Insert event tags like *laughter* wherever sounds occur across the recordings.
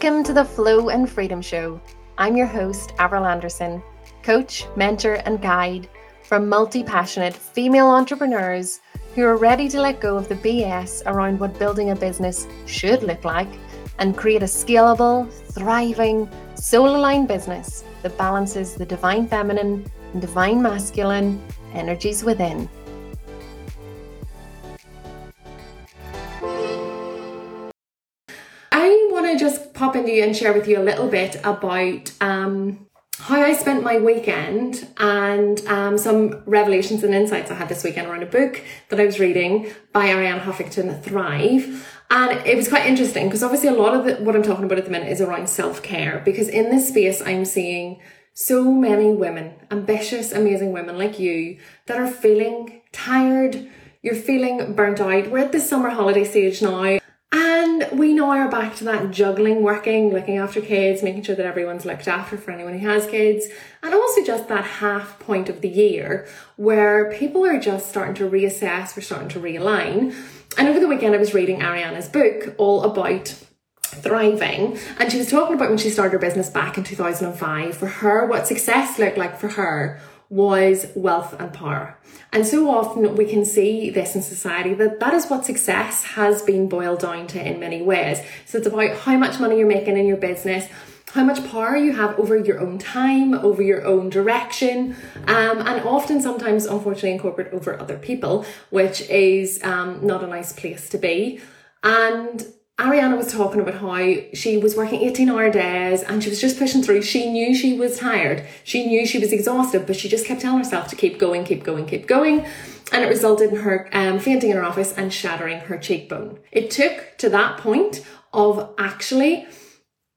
Welcome to the Flow and Freedom Show. I'm your host, Avril Anderson, coach, mentor, and guide for multi passionate female entrepreneurs who are ready to let go of the BS around what building a business should look like and create a scalable, thriving, soul aligned business that balances the divine feminine and divine masculine energies within. You and share with you a little bit about um, how I spent my weekend and um, some revelations and insights I had this weekend around a book that I was reading by Arianna Huffington, Thrive. And it was quite interesting because obviously a lot of the, what I'm talking about at the minute is around self care because in this space I'm seeing so many women, ambitious, amazing women like you, that are feeling tired. You're feeling burnt out. We're at the summer holiday stage now. We now are back to that juggling, working, looking after kids, making sure that everyone's looked after for anyone who has kids, and also just that half point of the year where people are just starting to reassess, we're starting to realign. And over the weekend, I was reading Arianna's book all about thriving and she was talking about when she started her business back in 2005 for her what success looked like for her was wealth and power. And so often we can see this in society that that is what success has been boiled down to in many ways. So it's about how much money you're making in your business, how much power you have over your own time, over your own direction, um, and often sometimes, unfortunately, in corporate, over other people, which is um, not a nice place to be. And Arianna was talking about how she was working 18 hour days and she was just pushing through. She knew she was tired. She knew she was exhausted, but she just kept telling herself to keep going, keep going, keep going. And it resulted in her um, fainting in her office and shattering her cheekbone. It took to that point of actually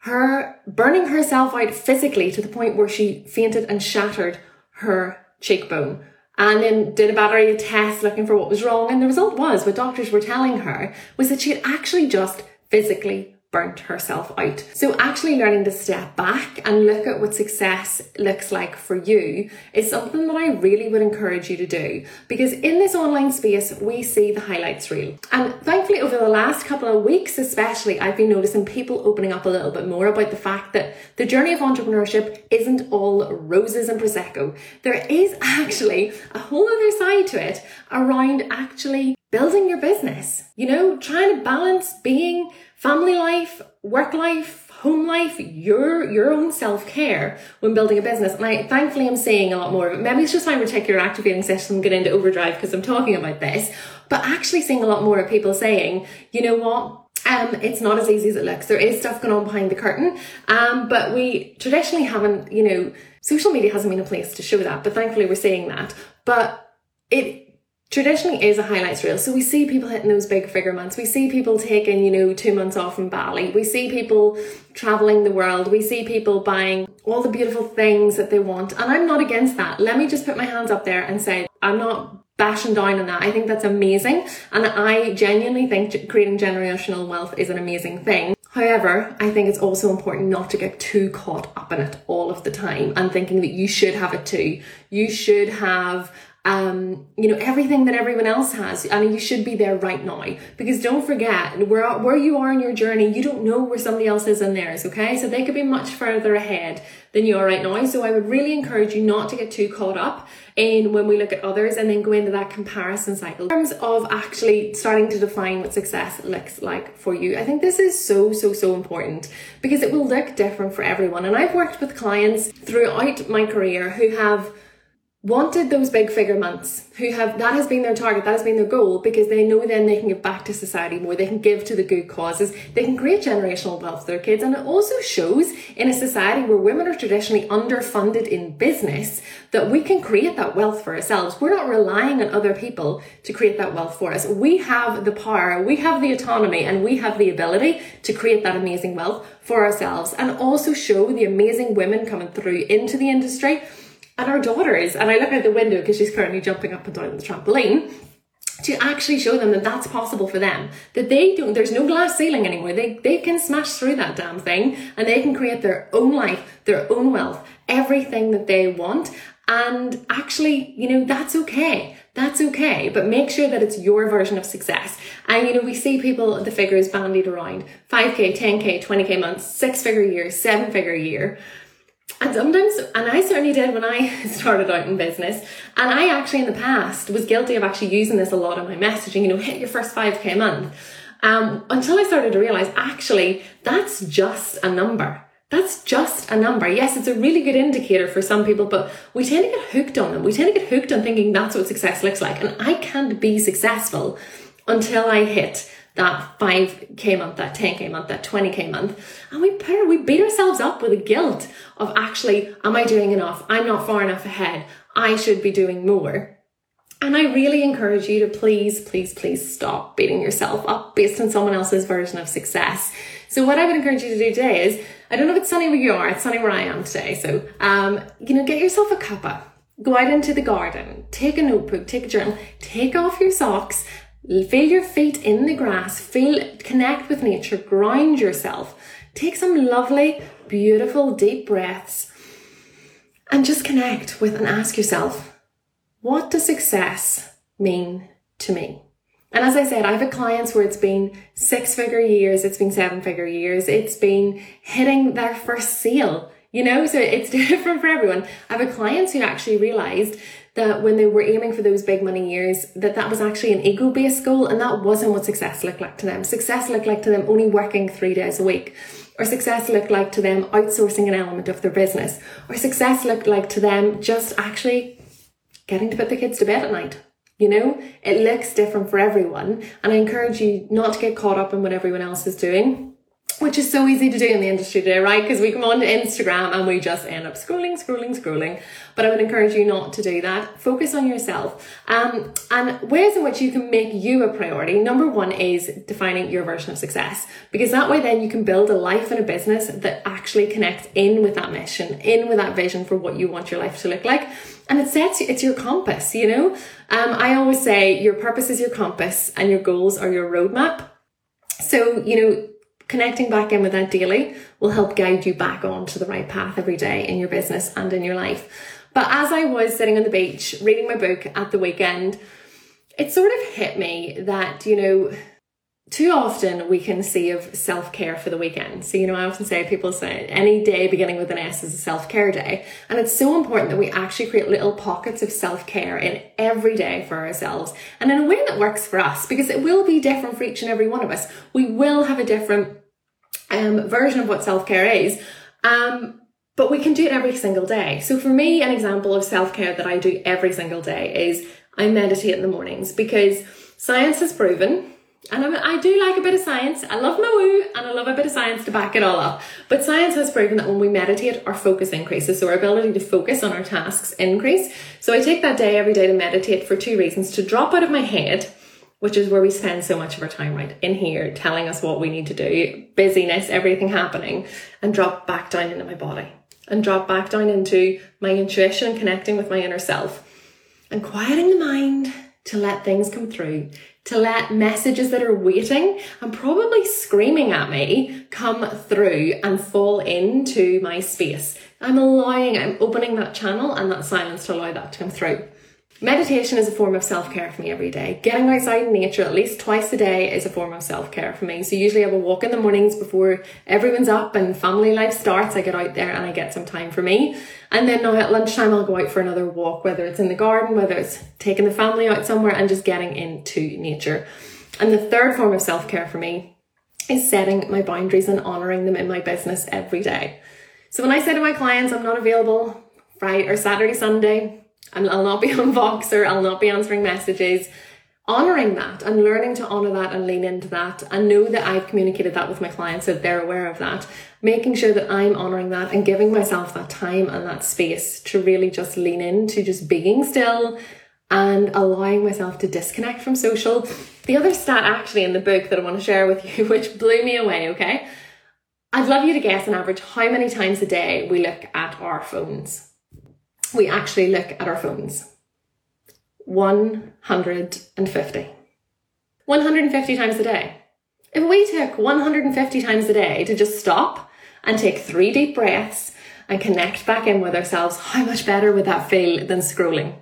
her burning herself out physically to the point where she fainted and shattered her cheekbone and then did a battery of tests looking for what was wrong. And the result was what doctors were telling her was that she had actually just physically burnt herself out. So actually learning to step back and look at what success looks like for you is something that I really would encourage you to do because in this online space we see the highlights reel. And thankfully over the last couple of weeks especially I've been noticing people opening up a little bit more about the fact that the journey of entrepreneurship isn't all roses and prosecco. There is actually a whole other side to it around actually building your business. You know, trying to balance being family life, work life, home life, your your own self-care when building a business. And I thankfully I'm seeing a lot more of it. Maybe it's just my reticular activating system get into overdrive because I'm talking about this, but actually seeing a lot more of people saying, you know what? Um, it's not as easy as it looks. There is stuff going on behind the curtain. Um, but we traditionally haven't, you know, social media hasn't been a place to show that, but thankfully we're seeing that. But it traditionally is a highlights reel. So we see people hitting those big figure months. We see people taking, you know, two months off in Bali. We see people traveling the world. We see people buying all the beautiful things that they want. And I'm not against that. Let me just put my hands up there and say, I'm not bashing down on that. I think that's amazing. And I genuinely think creating generational wealth is an amazing thing. However, I think it's also important not to get too caught up in it all of the time and thinking that you should have it too. You should have um, you know, everything that everyone else has. I mean, you should be there right now because don't forget where, where you are in your journey, you don't know where somebody else is in theirs, okay? So they could be much further ahead than you are right now. So I would really encourage you not to get too caught up in when we look at others and then go into that comparison cycle. In terms of actually starting to define what success looks like for you, I think this is so, so, so important because it will look different for everyone. And I've worked with clients throughout my career who have wanted those big figure months who have that has been their target that has been their goal because they know then they can give back to society more they can give to the good causes they can create generational wealth for their kids and it also shows in a society where women are traditionally underfunded in business that we can create that wealth for ourselves. We're not relying on other people to create that wealth for us. We have the power we have the autonomy and we have the ability to create that amazing wealth for ourselves and also show the amazing women coming through into the industry and our daughters, and I look out the window because she's currently jumping up and down the trampoline to actually show them that that's possible for them that they don't there's no glass ceiling anymore they they can smash through that damn thing and they can create their own life their own wealth everything that they want And actually, you know, that's okay. That's okay, but make sure that it's your version of success. And you know, we see people, the figures bandied around 5k, 10k, 20k months, six figure year, seven figure year. And sometimes, and I certainly did when I *laughs* started out in business, and I actually in the past was guilty of actually using this a lot in my messaging, you know, hit your first 5k month. Um, until I started to realize actually that's just a number. That's just a number. Yes, it's a really good indicator for some people, but we tend to get hooked on them. We tend to get hooked on thinking that's what success looks like. And I can't be successful until I hit that 5k month, that 10k month, that 20k month. And we put, we beat ourselves up with the guilt of actually, am I doing enough? I'm not far enough ahead. I should be doing more. And I really encourage you to please, please, please stop beating yourself up based on someone else's version of success. So what I would encourage you to do today is, I don't know if it's sunny where you are, it's sunny where I am today. So, um, you know, get yourself a cuppa, go out into the garden, take a notebook, take a journal, take off your socks, feel your feet in the grass, feel, connect with nature, ground yourself, take some lovely, beautiful, deep breaths and just connect with and ask yourself, what does success mean to me? And as I said, I've had clients where it's been six figure years, it's been seven figure years, it's been hitting their first sale, you know, so it's *laughs* different for everyone. I've had clients who actually realized that when they were aiming for those big money years, that that was actually an ego based goal and that wasn't what success looked like to them. Success looked like to them only working three days a week. Or success looked like to them outsourcing an element of their business. Or success looked like to them just actually getting to put the kids to bed at night. You know, it looks different for everyone. And I encourage you not to get caught up in what everyone else is doing which is so easy to do in the industry today, right? Because we come onto Instagram and we just end up scrolling, scrolling, scrolling. But I would encourage you not to do that. Focus on yourself. Um, and ways in which you can make you a priority. Number one is defining your version of success. Because that way then you can build a life and a business that actually connects in with that mission, in with that vision for what you want your life to look like. And it sets it's your compass, you know? Um, I always say your purpose is your compass and your goals are your roadmap. So, you know, connecting back in with that daily will help guide you back onto the right path every day in your business and in your life. But as I was sitting on the beach reading my book at the weekend, it sort of hit me that, you know, too often we can see of self-care for the weekend. So, you know, I often say people say any day beginning with an S is a self-care day. And it's so important that we actually create little pockets of self-care in every day for ourselves and in a way that works for us because it will be different for each and every one of us. We will have a different um, version of what self-care is. Um, but we can do it every single day. So for me, an example of self-care that I do every single day is I meditate in the mornings because science has proven and I'm, i do like a bit of science. I love my woo and I love a bit of science to back it all up. But science has proven that when we meditate, our focus increases. So our ability to focus on our tasks increase. So I take that day every day to meditate for two reasons. To drop out of my head, which is where we spend so much of our time, right? In here, telling us what we need to do, busyness, everything happening, and drop back down into my body and drop back down into my intuition, connecting with my inner self and quieting the mind to let things come through to let messages that are waiting and probably screaming at me come through and fall into my space. I'm allowing, I'm opening that channel and that silence to allow that to come through. Meditation is a form of self care for me every day. Getting outside in nature at least twice a day is a form of self care for me. So, usually I will walk in the mornings before everyone's up and family life starts. I get out there and I get some time for me. And then now at lunchtime, I'll go out for another walk, whether it's in the garden, whether it's taking the family out somewhere and just getting into nature. And the third form of self care for me is setting my boundaries and honoring them in my business every day. So, when I say to my clients, I'm not available Friday or Saturday, Sunday, I'll not be on Voxer, I'll not be answering messages. Honoring that and learning to honor that and lean into that and know that I've communicated that with my clients so they're aware of that. Making sure that I'm honoring that and giving myself that time and that space to really just lean into just being still and allowing myself to disconnect from social. The other stat actually in the book that I want to share with you, *laughs* which blew me away, okay? I'd love you to guess on average how many times a day we look at our phones we actually look at our phones. 150. 150 times a day. If we took 150 times a day to just stop and take three deep breaths and connect back in with ourselves, how much better would that feel than scrolling?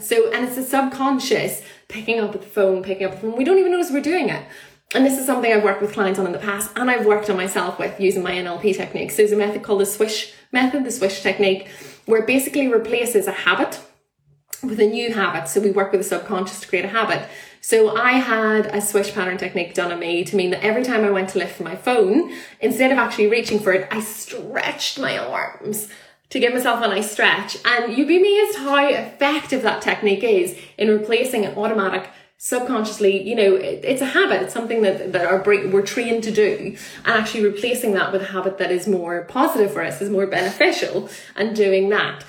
So, and it's the subconscious picking up the phone, picking up the phone. We don't even notice we're doing it. And this is something I've worked with clients on in the past and I've worked on myself with using my NLP techniques. There's a method called the swish method, the swish technique, where it basically replaces a habit with a new habit. So we work with the subconscious to create a habit. So I had a swish pattern technique done on me to mean that every time I went to lift my phone, instead of actually reaching for it, I stretched my arms to give myself a nice stretch. And you'd be amazed how effective that technique is in replacing an automatic subconsciously, you know, it, it's a habit. It's something that, that our brain, we're trained to do. And actually replacing that with a habit that is more positive for us, is more beneficial and doing that.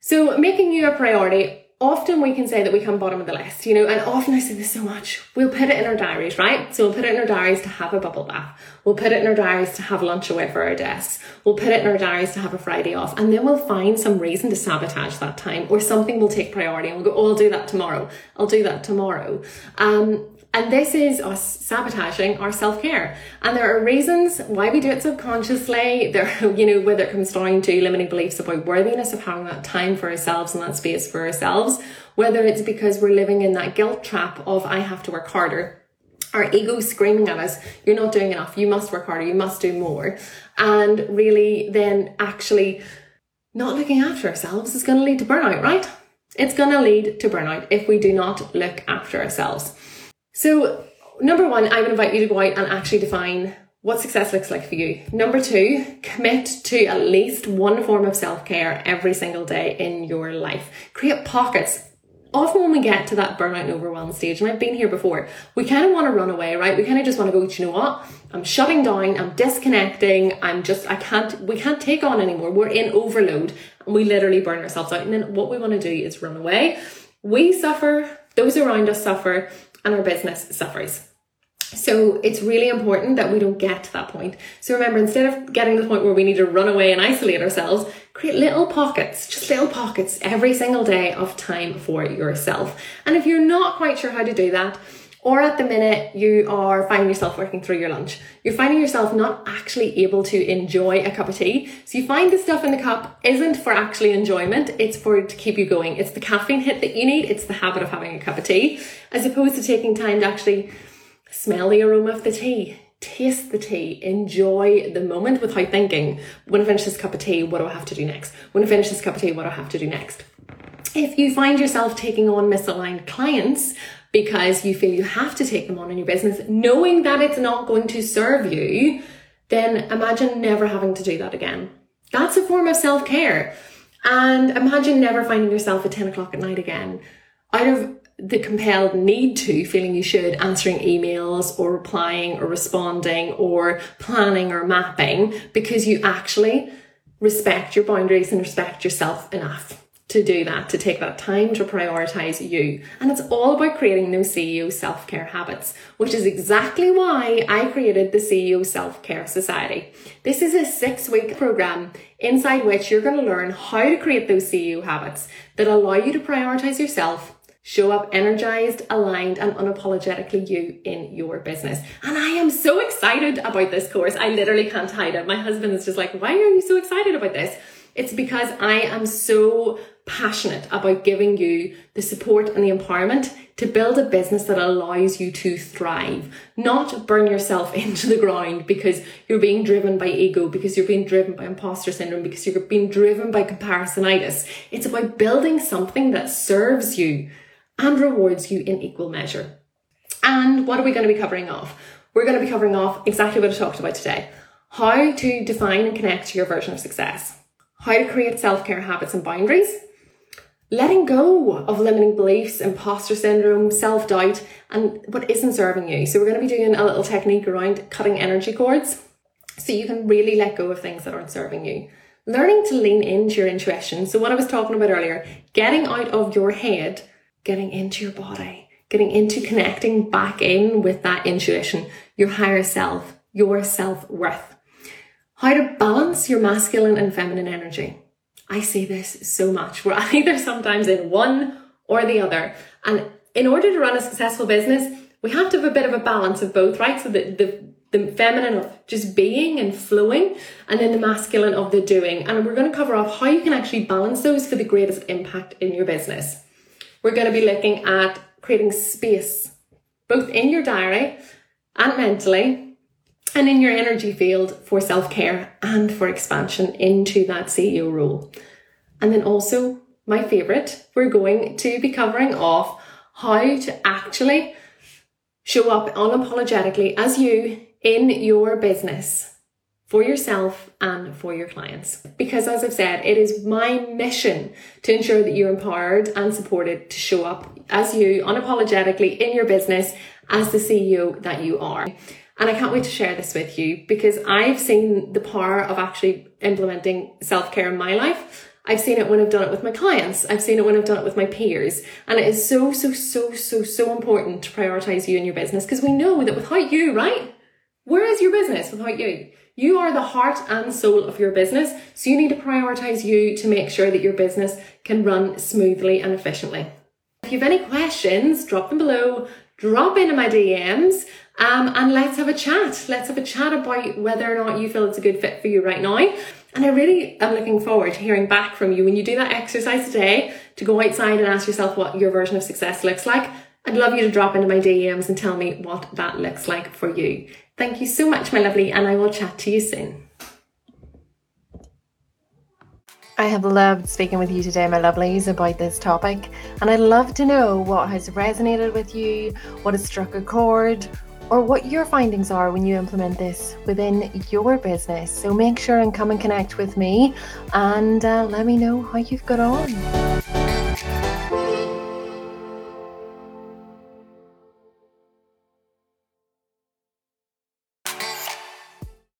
So making you a priority often we can say that we come bottom of the list, you know, and often I say this so much. We'll put it in our diaries, right? So we'll put it in our diaries to have a bubble bath. We'll put it in our diaries to have lunch away for our desks. We'll put it in our diaries to have a Friday off. And then we'll find some reason to sabotage that time or something will take priority and we'll go, oh, I'll do that tomorrow. I'll do that tomorrow. Um, and this is us sabotaging our self care. And there are reasons why we do it subconsciously. There, *laughs* you know, whether it comes down to limiting beliefs about worthiness of having that time for ourselves and that space for ourselves, whether it's because we're living in that guilt trap of I have to work harder. Our ego screaming at us, you're not doing enough, you must work harder, you must do more. And really then actually not looking after ourselves is going to lead to burnout, right? It's going to lead to burnout if we do not look after ourselves. So, number one, I would invite you to go out and actually define what success looks like for you. Number two, commit to at least one form of self care every single day in your life. Create pockets. Often, when we get to that burnout and overwhelm stage, and I've been here before, we kind of want to run away, right? We kind of just want to go, you know what? I'm shutting down, I'm disconnecting, I'm just, I can't, we can't take on anymore. We're in overload and we literally burn ourselves out. And then what we want to do is run away. We suffer, those around us suffer, and our business suffers. So it's really important that we don't get to that point. So remember, instead of getting to the point where we need to run away and isolate ourselves, create little pockets, just little pockets every single day of time for yourself. And if you're not quite sure how to do that, or at the minute you are finding yourself working through your lunch. You're finding yourself not actually able to enjoy a cup of tea. So you find the stuff in the cup isn't for actually enjoyment, it's for to keep you going. It's the caffeine hit that you need, it's the habit of having a cup of tea, as opposed to taking time to actually smell the aroma of the tea, taste the tea, enjoy the moment without thinking, when I finish this cup of tea, what do I have to do next? When I finish this cup of tea, what do I have to do next? If you find yourself taking on misaligned clients because you feel you have to take them on in your business, knowing that it's not going to serve you, then imagine never having to do that again. That's a form of self care. And imagine never finding yourself at 10 o'clock at night again out of the compelled need to, feeling you should, answering emails or replying or responding or planning or mapping because you actually respect your boundaries and respect yourself enough to do that, to take that time to prioritize you. And it's all about creating those CEO self care habits, which is exactly why I created the CEO Self Care Society. This is a six week program inside which you're going to learn how to create those CEO habits that allow you to prioritize yourself show up energized, aligned, and unapologetically you in your business. And I am so excited about this course. I literally can't hide it. My husband is just like, why are you so excited about this? It's because I am so passionate about giving you the support and the empowerment to build a business that allows you to thrive, not burn yourself *laughs* into the ground because you're being driven by ego, because you're being driven by imposter syndrome, because you're being driven by comparisonitis. It's about building something that serves you and rewards you in equal measure. And what are we going to be covering off? We're going to be covering off exactly what I talked about today. How to define and connect to your version of success. How to create self-care habits and boundaries letting go of limiting beliefs, imposter syndrome, self doubt, and what isn't serving you. So, we're going to be doing a little technique around cutting energy cords so you can really let go of things that aren't serving you. Learning to lean into your intuition. So, what I was talking about earlier, getting out of your head, getting into your body, getting into connecting back in with that intuition, your higher self, your self worth. How to balance your masculine and feminine energy. I see this so much. We're *laughs* either sometimes in one or the other. And in order to run a successful business, we have to have a bit of a balance of both, right? So that the the feminine of just being and flowing, and then the masculine of the doing. And we're going to cover off how you can actually balance those for the greatest impact in your business. We're going to be looking at creating space, both in your diary and mentally, and in your energy field for self care and for expansion into that CEO role. And then also, my favorite, we're going to be covering off how to actually show up unapologetically as you in your business for yourself and for your clients. Because as I've said, it is my mission to ensure that you're empowered and supported to show up as you unapologetically in your business as the CEO that you are. And I can't wait to share this with you because I've seen the power of actually implementing self care in my life. I've seen it when I've done it with my clients. I've seen it when I've done it with my peers. And it is so, so, so, so, so important to prioritize you and your business because we know that without you, right? Where is your business without you? You are the heart and soul of your business, so you need to prioritize you to make sure that your business can run smoothly and efficiently. If you have any questions, drop them below, drop into my DMs, um, and let's have a chat. Let's have a chat about whether or not you feel it's a good fit for you right now. And I really am looking forward to hearing back from you when you do that exercise today to go outside and ask yourself what your version of success looks like. I'd love you to drop into my DMs and tell me what that looks like for you. Thank you so much, my lovely, and I will chat to you soon. I have loved speaking with you today, my lovelies, about this topic, and I'd love to know what has resonated with you, what has struck a chord, or what your findings are when you implement this within your business. So make sure and come and connect with me and uh, let me know how you've got on.